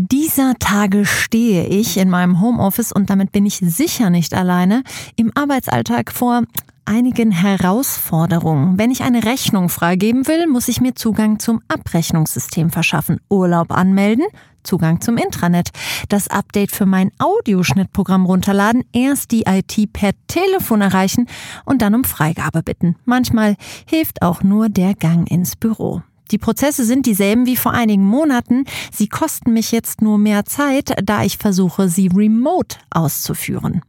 Dieser Tage stehe ich in meinem Homeoffice und damit bin ich sicher nicht alleine im Arbeitsalltag vor einigen Herausforderungen. Wenn ich eine Rechnung freigeben will, muss ich mir Zugang zum Abrechnungssystem verschaffen, Urlaub anmelden, Zugang zum Intranet, das Update für mein Audioschnittprogramm runterladen, erst die IT per Telefon erreichen und dann um Freigabe bitten. Manchmal hilft auch nur der Gang ins Büro. Die Prozesse sind dieselben wie vor einigen Monaten. Sie kosten mich jetzt nur mehr Zeit, da ich versuche, sie remote auszuführen.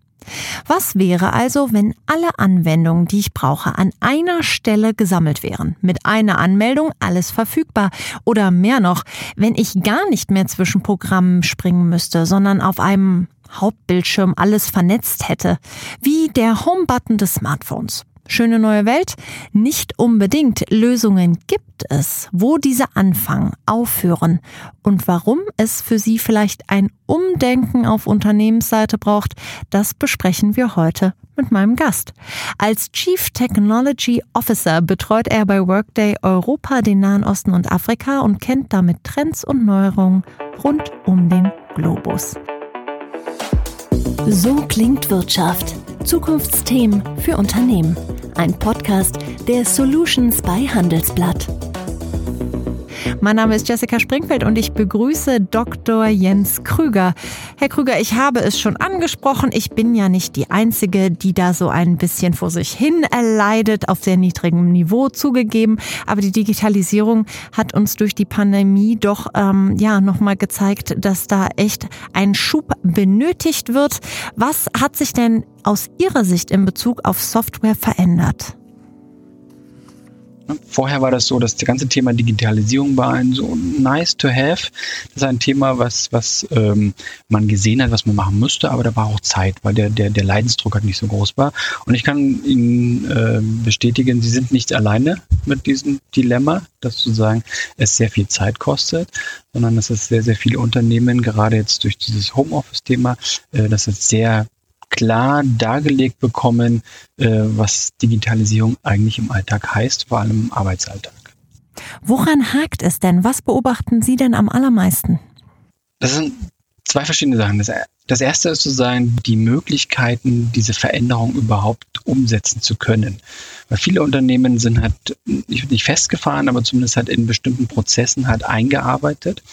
Was wäre also, wenn alle Anwendungen, die ich brauche, an einer Stelle gesammelt wären? Mit einer Anmeldung alles verfügbar. Oder mehr noch, wenn ich gar nicht mehr zwischen Programmen springen müsste, sondern auf einem Hauptbildschirm alles vernetzt hätte, wie der Home-Button des Smartphones. Schöne neue Welt? Nicht unbedingt. Lösungen gibt es, wo diese anfangen, aufhören und warum es für Sie vielleicht ein Umdenken auf Unternehmensseite braucht, das besprechen wir heute mit meinem Gast. Als Chief Technology Officer betreut er bei Workday Europa, den Nahen Osten und Afrika und kennt damit Trends und Neuerungen rund um den Globus. So klingt Wirtschaft. Zukunftsthemen für Unternehmen. Ein Podcast der Solutions bei Handelsblatt. Mein Name ist Jessica Springfeld und ich begrüße Dr. Jens Krüger. Herr Krüger, ich habe es schon angesprochen, ich bin ja nicht die Einzige, die da so ein bisschen vor sich hin erleidet, auf sehr niedrigem Niveau zugegeben. Aber die Digitalisierung hat uns durch die Pandemie doch ähm, ja nochmal gezeigt, dass da echt ein Schub benötigt wird. Was hat sich denn aus Ihrer Sicht in Bezug auf Software verändert? Vorher war das so, dass das ganze Thema Digitalisierung war ein so nice to have. Das ist ein Thema, was, was ähm, man gesehen hat, was man machen müsste, aber da war auch Zeit, weil der, der, der Leidensdruck halt nicht so groß war. Und ich kann Ihnen äh, bestätigen, Sie sind nicht alleine mit diesem Dilemma, dass sozusagen es sehr viel Zeit kostet, sondern dass es sehr, sehr viele Unternehmen, gerade jetzt durch dieses Homeoffice-Thema, äh, dass es sehr klar dargelegt bekommen, äh, was Digitalisierung eigentlich im Alltag heißt, vor allem im Arbeitsalltag. Woran hakt es denn? Was beobachten Sie denn am allermeisten? Das sind zwei verschiedene Sachen. Das, das erste ist sozusagen die Möglichkeiten, diese Veränderung überhaupt umsetzen zu können. Weil viele Unternehmen sind halt nicht festgefahren, aber zumindest halt in bestimmten Prozessen halt eingearbeitet.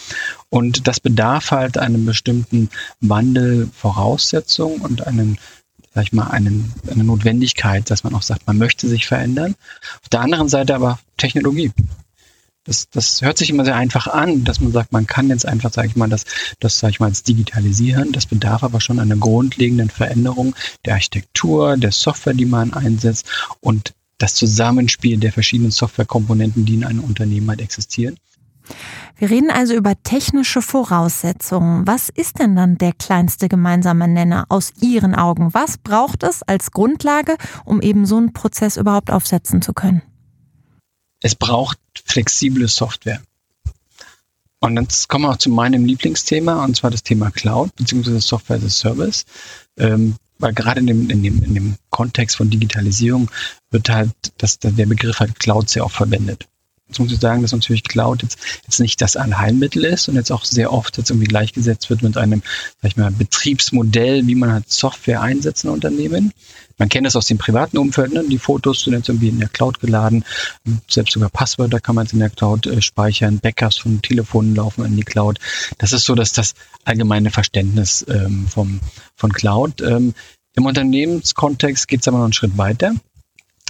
Und das bedarf halt einem bestimmten Wandel Voraussetzung und einen sag ich mal, einen, eine Notwendigkeit, dass man auch sagt, man möchte sich verändern. Auf der anderen Seite aber Technologie das, das hört sich immer sehr einfach an, dass man sagt, man kann jetzt einfach, sage ich mal, das, das sage ich mal, als digitalisieren. Das bedarf aber schon einer grundlegenden Veränderung der Architektur, der Software, die man einsetzt und das Zusammenspiel der verschiedenen Softwarekomponenten, die in einem Unternehmen halt existieren. Wir reden also über technische Voraussetzungen. Was ist denn dann der kleinste gemeinsame Nenner aus Ihren Augen? Was braucht es als Grundlage, um eben so einen Prozess überhaupt aufsetzen zu können? Es braucht flexible Software. Und jetzt kommen wir auch zu meinem Lieblingsthema, und zwar das Thema Cloud bzw. Software as a Service. Ähm, weil gerade in dem, in, dem, in dem Kontext von Digitalisierung wird halt das, der Begriff halt Cloud sehr oft verwendet. Jetzt muss ich sagen, dass natürlich Cloud jetzt, jetzt nicht das Allheilmittel ist und jetzt auch sehr oft jetzt irgendwie gleichgesetzt wird mit einem, sag ich mal, Betriebsmodell, wie man halt Software einsetzt in Unternehmen. Man kennt es aus dem privaten Umfeld, ne? die Fotos sind jetzt irgendwie in der Cloud geladen, selbst sogar Passwörter kann man jetzt in der Cloud äh, speichern, Backups von Telefonen laufen in die Cloud. Das ist so, dass das allgemeine Verständnis ähm, vom, von Cloud. Ähm, Im Unternehmenskontext geht es aber noch einen Schritt weiter.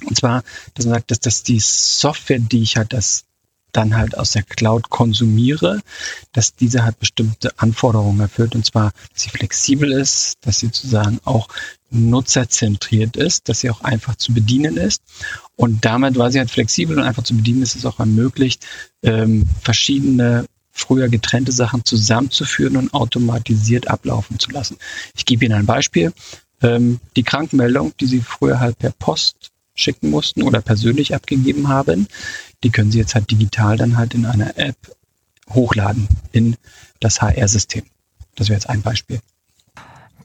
Und zwar, dass man sagt, dass, dass die Software, die ich halt das dann halt aus der Cloud konsumiere, dass diese halt bestimmte Anforderungen erfüllt und zwar, dass sie flexibel ist, dass sie sozusagen auch nutzerzentriert ist, dass sie auch einfach zu bedienen ist und damit, weil sie halt flexibel und einfach zu bedienen ist, ist es auch ermöglicht, ähm, verschiedene früher getrennte Sachen zusammenzuführen und automatisiert ablaufen zu lassen. Ich gebe Ihnen ein Beispiel. Ähm, die Krankmeldung, die Sie früher halt per Post schicken mussten oder persönlich abgegeben haben, die können Sie jetzt halt digital dann halt in einer App hochladen in das HR-System. Das wäre jetzt ein Beispiel.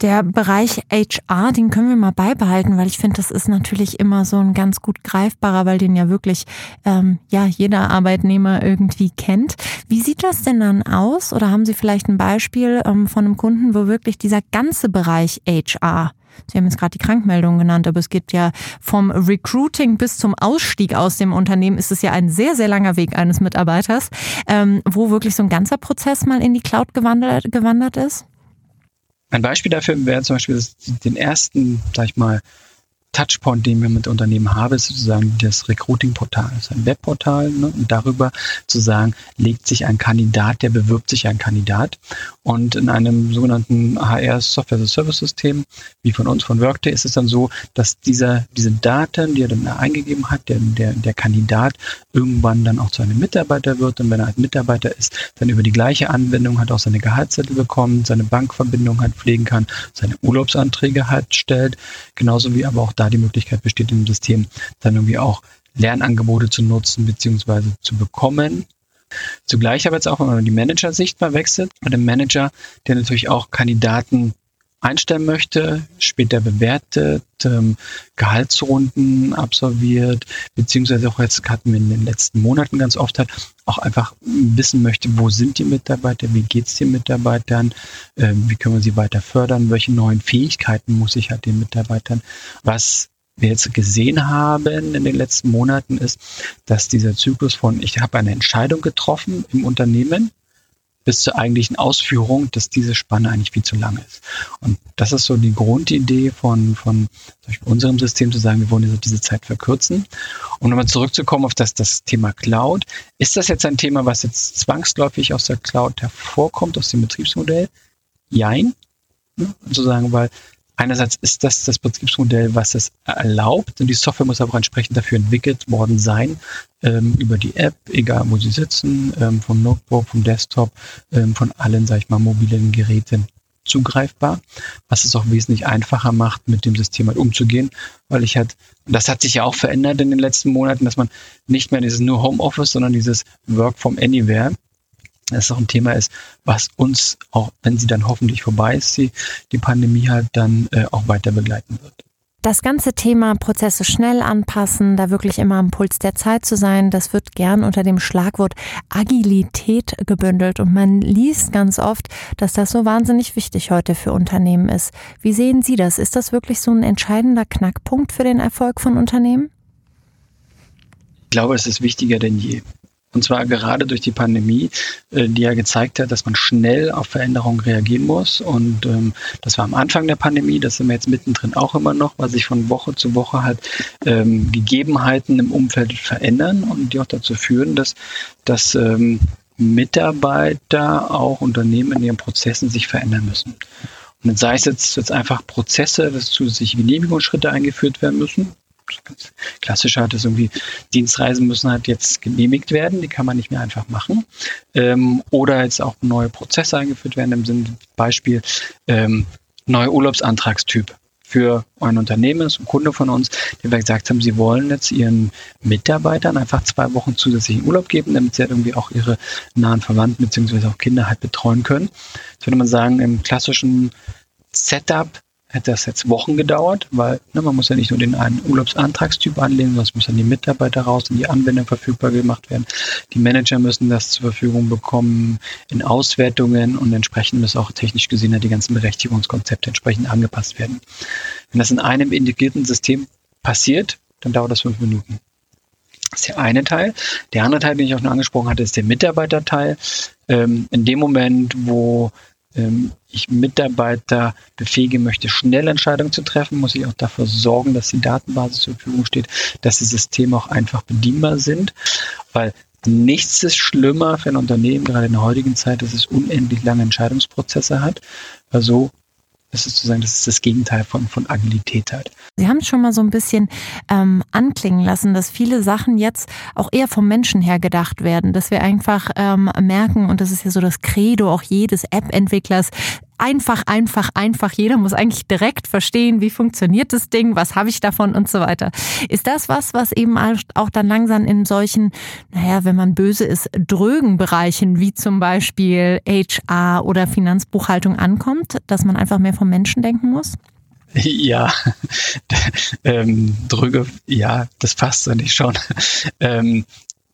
Der Bereich HR, den können wir mal beibehalten, weil ich finde, das ist natürlich immer so ein ganz gut greifbarer, weil den ja wirklich ähm, ja jeder Arbeitnehmer irgendwie kennt. Wie sieht das denn dann aus? Oder haben Sie vielleicht ein Beispiel ähm, von einem Kunden, wo wirklich dieser ganze Bereich HR Sie haben jetzt gerade die Krankmeldung genannt, aber es geht ja vom Recruiting bis zum Ausstieg aus dem Unternehmen ist es ja ein sehr, sehr langer Weg eines Mitarbeiters, ähm, wo wirklich so ein ganzer Prozess mal in die Cloud gewandert, gewandert ist? Ein Beispiel dafür wäre zum Beispiel den ersten, sag ich mal, Touchpoint, den wir mit Unternehmen haben, ist sozusagen das Recruiting-Portal. Ist ein Webportal ne? und darüber zu sagen, legt sich ein Kandidat, der bewirbt sich ein Kandidat und in einem sogenannten HR Software as a Service System, wie von uns von Workday, ist es dann so, dass dieser, diese Daten, die er dann eingegeben hat, der, der, der Kandidat irgendwann dann auch zu einem Mitarbeiter wird und wenn er ein Mitarbeiter ist, dann über die gleiche Anwendung hat auch seine Gehaltszettel bekommen, seine Bankverbindung hat pflegen kann, seine Urlaubsanträge hat stellt, genauso wie aber auch da die Möglichkeit besteht im System, dann irgendwie auch Lernangebote zu nutzen bzw. zu bekommen. Zugleich aber jetzt auch, wenn man die Manager-Sicht mal wechselt, bei dem Manager, der natürlich auch Kandidaten einstellen möchte, später bewertet, ähm, Gehaltsrunden absolviert, beziehungsweise auch jetzt hatten wir in den letzten Monaten ganz oft hat, auch einfach wissen möchte, wo sind die Mitarbeiter, wie geht es den Mitarbeitern, ähm, wie können wir sie weiter fördern, welche neuen Fähigkeiten muss ich halt den Mitarbeitern, was wir jetzt gesehen haben in den letzten Monaten ist, dass dieser Zyklus von ich habe eine Entscheidung getroffen im Unternehmen, bis zur eigentlichen Ausführung, dass diese Spanne eigentlich viel zu lang ist. Und das ist so die Grundidee von, von unserem System zu sagen, wir wollen jetzt diese Zeit verkürzen. Und nochmal zurückzukommen auf das, das Thema Cloud. Ist das jetzt ein Thema, was jetzt zwangsläufig aus der Cloud hervorkommt, aus dem Betriebsmodell? Jein. Sozusagen, weil Einerseits ist das das Betriebsmodell, was es erlaubt und die Software muss aber auch entsprechend dafür entwickelt worden sein, ähm, über die App, egal wo Sie sitzen, ähm, vom Notebook, vom Desktop, ähm, von allen, sag ich mal, mobilen Geräten zugreifbar, was es auch wesentlich einfacher macht, mit dem System halt umzugehen, weil ich halt, das hat sich ja auch verändert in den letzten Monaten, dass man nicht mehr dieses nur Homeoffice, sondern dieses Work from Anywhere das auch ein Thema ist, was uns auch, wenn sie dann hoffentlich vorbei ist, die, die Pandemie halt dann äh, auch weiter begleiten wird. Das ganze Thema Prozesse schnell anpassen, da wirklich immer am Puls der Zeit zu sein, das wird gern unter dem Schlagwort Agilität gebündelt und man liest ganz oft, dass das so wahnsinnig wichtig heute für Unternehmen ist. Wie sehen Sie das? Ist das wirklich so ein entscheidender Knackpunkt für den Erfolg von Unternehmen? Ich glaube, es ist wichtiger denn je. Und zwar gerade durch die Pandemie, äh, die ja gezeigt hat, dass man schnell auf Veränderungen reagieren muss. Und ähm, das war am Anfang der Pandemie, das sind wir jetzt mittendrin auch immer noch, weil sich von Woche zu Woche halt ähm, Gegebenheiten im Umfeld verändern und die auch dazu führen, dass, dass ähm, Mitarbeiter, auch Unternehmen in ihren Prozessen sich verändern müssen. Und sei es jetzt, jetzt einfach Prozesse, dass zusätzliche Genehmigungsschritte eingeführt werden müssen, ganz klassisch halt ist irgendwie, Dienstreisen müssen halt jetzt genehmigt werden, die kann man nicht mehr einfach machen. Ähm, oder jetzt auch neue Prozesse eingeführt werden, im Sinne Beispiel ähm, neuer Urlaubsantragstyp für ein Unternehmen, ist ein Kunde von uns, der wir gesagt haben, sie wollen jetzt ihren Mitarbeitern einfach zwei Wochen zusätzlichen Urlaub geben, damit sie halt irgendwie auch ihre nahen Verwandten bzw. auch Kinder halt betreuen können. Das würde man sagen, im klassischen Setup hätte das jetzt Wochen gedauert, weil ne, man muss ja nicht nur den einen Urlaubsantragstyp anlegen, sondern es müssen die Mitarbeiter raus und die Anwendung verfügbar gemacht werden. Die Manager müssen das zur Verfügung bekommen in Auswertungen und entsprechend müssen auch technisch gesehen die ganzen Berechtigungskonzepte entsprechend angepasst werden. Wenn das in einem integrierten System passiert, dann dauert das fünf Minuten. Das ist der eine Teil. Der andere Teil, den ich auch noch angesprochen hatte, ist der Mitarbeiterteil. Ähm, in dem Moment, wo ähm, ich Mitarbeiter befähigen möchte, schnell Entscheidungen zu treffen, muss ich auch dafür sorgen, dass die Datenbasis zur Verfügung steht, dass die Systeme auch einfach bedienbar sind, weil nichts ist schlimmer für ein Unternehmen, gerade in der heutigen Zeit, dass es unendlich lange Entscheidungsprozesse hat. Also das ist sozusagen, das ist das Gegenteil von, von Agilität halt. Sie haben es schon mal so ein bisschen ähm, anklingen lassen, dass viele Sachen jetzt auch eher vom Menschen her gedacht werden, dass wir einfach ähm, merken, und das ist ja so das Credo auch jedes App-Entwicklers, einfach, einfach, einfach. Jeder muss eigentlich direkt verstehen, wie funktioniert das Ding, was habe ich davon und so weiter. Ist das was, was eben auch dann langsam in solchen, naja, wenn man böse ist, drögen Bereichen wie zum Beispiel HR oder Finanzbuchhaltung ankommt, dass man einfach mehr vom Menschen denken muss? Ja, ähm, drüge, ja, das passt eigentlich schon. Ähm,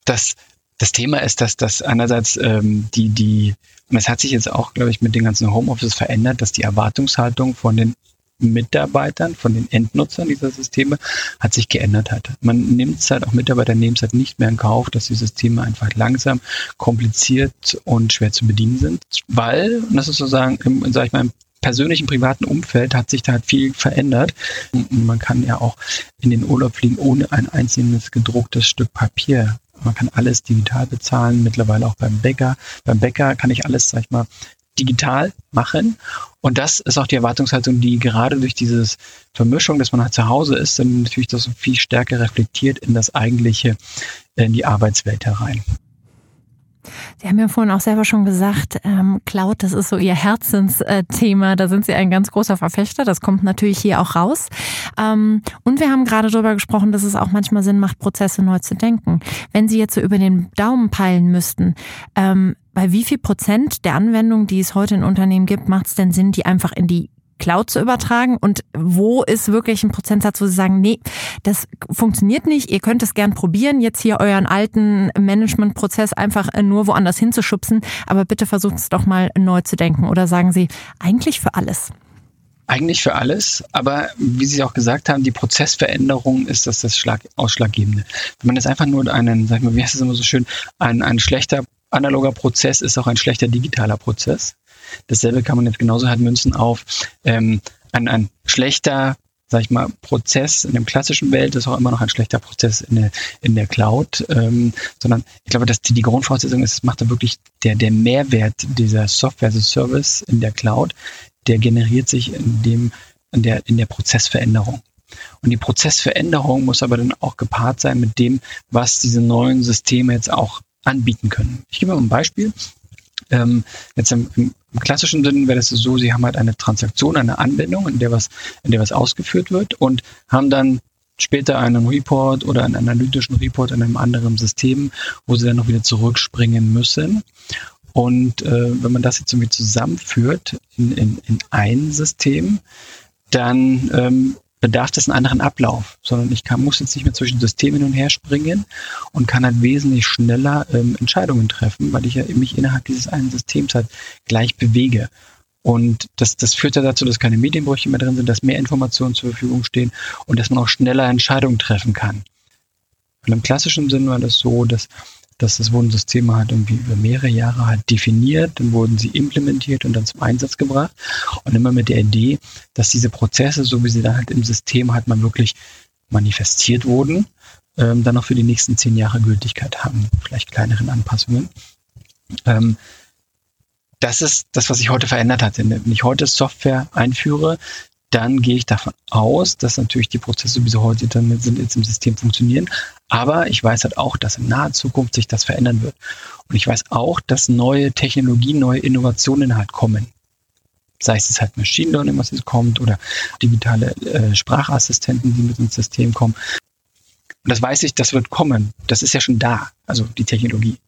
das, das Thema ist, dass das einerseits ähm, die, die, und es hat sich jetzt auch, glaube ich, mit den ganzen Homeoffice verändert, dass die Erwartungshaltung von den Mitarbeitern, von den Endnutzern dieser Systeme hat sich geändert hat. Man nimmt es halt, auch Mitarbeiter nehmen es halt nicht mehr in Kauf, dass die Systeme einfach langsam, kompliziert und schwer zu bedienen sind, weil, und das ist sozusagen, im, sag ich mal, im persönlichen, privaten Umfeld hat sich da halt viel verändert. Und man kann ja auch in den Urlaub fliegen ohne ein einzelnes gedrucktes Stück Papier. Man kann alles digital bezahlen, mittlerweile auch beim Bäcker. Beim Bäcker kann ich alles, sag ich mal, digital machen. Und das ist auch die Erwartungshaltung, die gerade durch diese Vermischung, dass man halt zu Hause ist, dann natürlich das viel stärker reflektiert in das eigentliche, in die Arbeitswelt herein. Sie haben ja vorhin auch selber schon gesagt, ähm, Cloud, das ist so Ihr Herzensthema. Da sind Sie ein ganz großer Verfechter. Das kommt natürlich hier auch raus. Ähm, und wir haben gerade darüber gesprochen, dass es auch manchmal Sinn macht, Prozesse neu zu denken. Wenn Sie jetzt so über den Daumen peilen müssten, ähm, bei wie viel Prozent der Anwendungen, die es heute in Unternehmen gibt, macht es denn Sinn, die einfach in die Cloud zu übertragen und wo ist wirklich ein Prozentsatz, wo Sie sagen, nee, das funktioniert nicht, ihr könnt es gern probieren, jetzt hier euren alten Managementprozess einfach nur woanders hinzuschubsen, aber bitte versucht es doch mal neu zu denken oder sagen Sie, eigentlich für alles? Eigentlich für alles, aber wie Sie auch gesagt haben, die Prozessveränderung ist das, das Schlag, Ausschlaggebende. Wenn man jetzt einfach nur einen, sag ich mal, wie heißt es immer so schön, ein, ein schlechter analoger Prozess ist auch ein schlechter digitaler Prozess. Dasselbe kann man jetzt genauso halt münzen auf ähm, ein, ein schlechter sag ich mal, Prozess in der klassischen Welt ist auch immer noch ein schlechter Prozess in der, in der Cloud, ähm, sondern ich glaube, dass die, die Grundvoraussetzung ist, es macht da wirklich der, der Mehrwert dieser Software as a Service in der Cloud, der generiert sich in dem, in der, in der Prozessveränderung. Und die Prozessveränderung muss aber dann auch gepaart sein mit dem, was diese neuen Systeme jetzt auch anbieten können. Ich gebe mal ein Beispiel. Ähm, jetzt im, im, klassischen Sinn wäre das so, Sie haben halt eine Transaktion, eine Anwendung, in der was, in der was ausgeführt wird und haben dann später einen Report oder einen analytischen Report in einem anderen System, wo Sie dann noch wieder zurückspringen müssen. Und äh, wenn man das jetzt irgendwie zusammenführt in, in, in ein System, dann ähm, bedarf das einen anderen Ablauf, sondern ich kann, muss jetzt nicht mehr zwischen Systemen hin und her springen und kann halt wesentlich schneller ähm, Entscheidungen treffen, weil ich ja mich innerhalb dieses einen Systems halt gleich bewege. Und das, das führt ja dazu, dass keine Medienbrüche mehr drin sind, dass mehr Informationen zur Verfügung stehen und dass man auch schneller Entscheidungen treffen kann. Und im klassischen Sinn war das so, dass dass das wurden Systeme halt irgendwie über mehrere Jahre halt definiert, dann wurden sie implementiert und dann zum Einsatz gebracht. Und immer mit der Idee, dass diese Prozesse, so wie sie dann halt im System halt mal wirklich manifestiert wurden, ähm, dann auch für die nächsten zehn Jahre Gültigkeit haben, vielleicht kleineren Anpassungen. Ähm, das ist das, was sich heute verändert hat. Wenn ich heute Software einführe, dann gehe ich davon aus, dass natürlich die Prozesse, wie sie heute dann sind, jetzt im System funktionieren. Aber ich weiß halt auch, dass in naher Zukunft sich das verändern wird. Und ich weiß auch, dass neue Technologien, neue Innovationen halt kommen. Sei es halt Machine Learning, was jetzt kommt, oder digitale äh, Sprachassistenten, die mit ins System kommen. Und das weiß ich, das wird kommen. Das ist ja schon da, also die Technologie.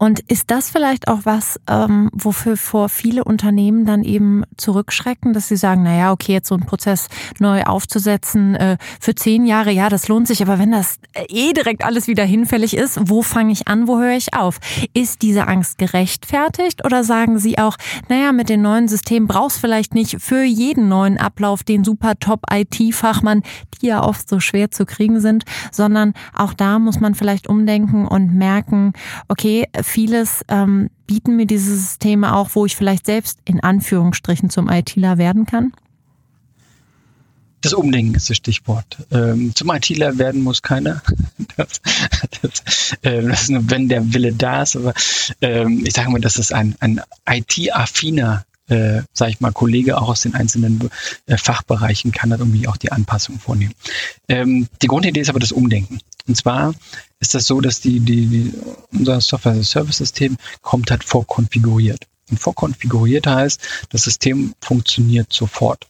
Und ist das vielleicht auch was, ähm, wofür vor viele Unternehmen dann eben zurückschrecken, dass sie sagen, naja, okay, jetzt so einen Prozess neu aufzusetzen äh, für zehn Jahre, ja, das lohnt sich, aber wenn das äh, eh direkt alles wieder hinfällig ist, wo fange ich an, wo höre ich auf? Ist diese Angst gerechtfertigt oder sagen Sie auch, naja, mit den neuen Systemen brauchst vielleicht nicht für jeden neuen Ablauf den super Top-IT-Fachmann, die ja oft so schwer zu kriegen sind, sondern auch da muss man vielleicht umdenken und merken, okay, vieles ähm, bieten mir diese Systeme auch, wo ich vielleicht selbst in Anführungsstrichen zum ITler werden kann? Das Umdenken ist das Stichwort. Ähm, zum ITler werden muss keiner. Das, das, äh, das ist nur, wenn der Wille da ist. Aber ähm, ich sage mal, dass es ein, ein IT-affiner äh, sage ich mal, Kollege auch aus den einzelnen äh, Fachbereichen kann da irgendwie auch die Anpassung vornehmen. Ähm, die Grundidee ist aber das Umdenken. Und zwar ist das so, dass die, die, die unser Software-as-a-Service-System kommt halt vorkonfiguriert. Und vorkonfiguriert heißt, das System funktioniert sofort.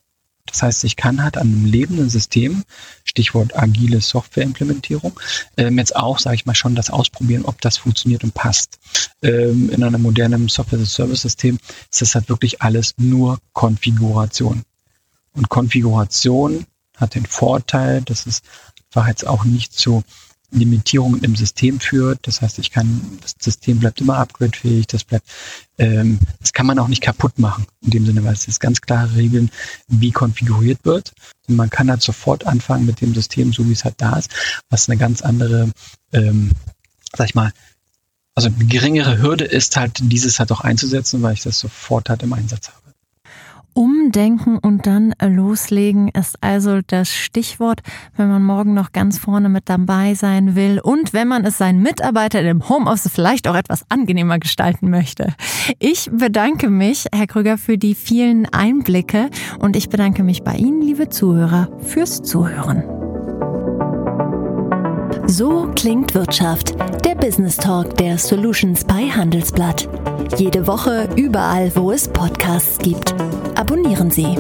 Das heißt, ich kann halt an einem lebenden System, Stichwort agile Softwareimplementierung, ähm, jetzt auch, sage ich mal, schon das ausprobieren, ob das funktioniert und passt. Ähm, in einem modernen Software-Service-System ist das halt wirklich alles nur Konfiguration. Und Konfiguration hat den Vorteil, dass es einfach jetzt auch nicht zu Limitierungen im System führt. Das heißt, ich kann, das System bleibt immer upgradefähig, das bleibt, ähm, das kann man auch nicht kaputt machen, in dem Sinne, weil es ist ganz klare Regeln, wie konfiguriert wird. Und man kann halt sofort anfangen mit dem System, so wie es halt da ist, was eine ganz andere, ähm, sag ich mal, also eine geringere Hürde ist halt, dieses halt auch einzusetzen, weil ich das sofort halt im Einsatz habe. Umdenken und dann loslegen ist also das Stichwort, wenn man morgen noch ganz vorne mit dabei sein will und wenn man es seinen Mitarbeitern im Homeoffice vielleicht auch etwas angenehmer gestalten möchte. Ich bedanke mich, Herr Krüger, für die vielen Einblicke und ich bedanke mich bei Ihnen, liebe Zuhörer, fürs Zuhören. So klingt Wirtschaft, der Business Talk der Solutions bei Handelsblatt. Jede Woche überall, wo es Podcasts gibt. Abonnieren Sie.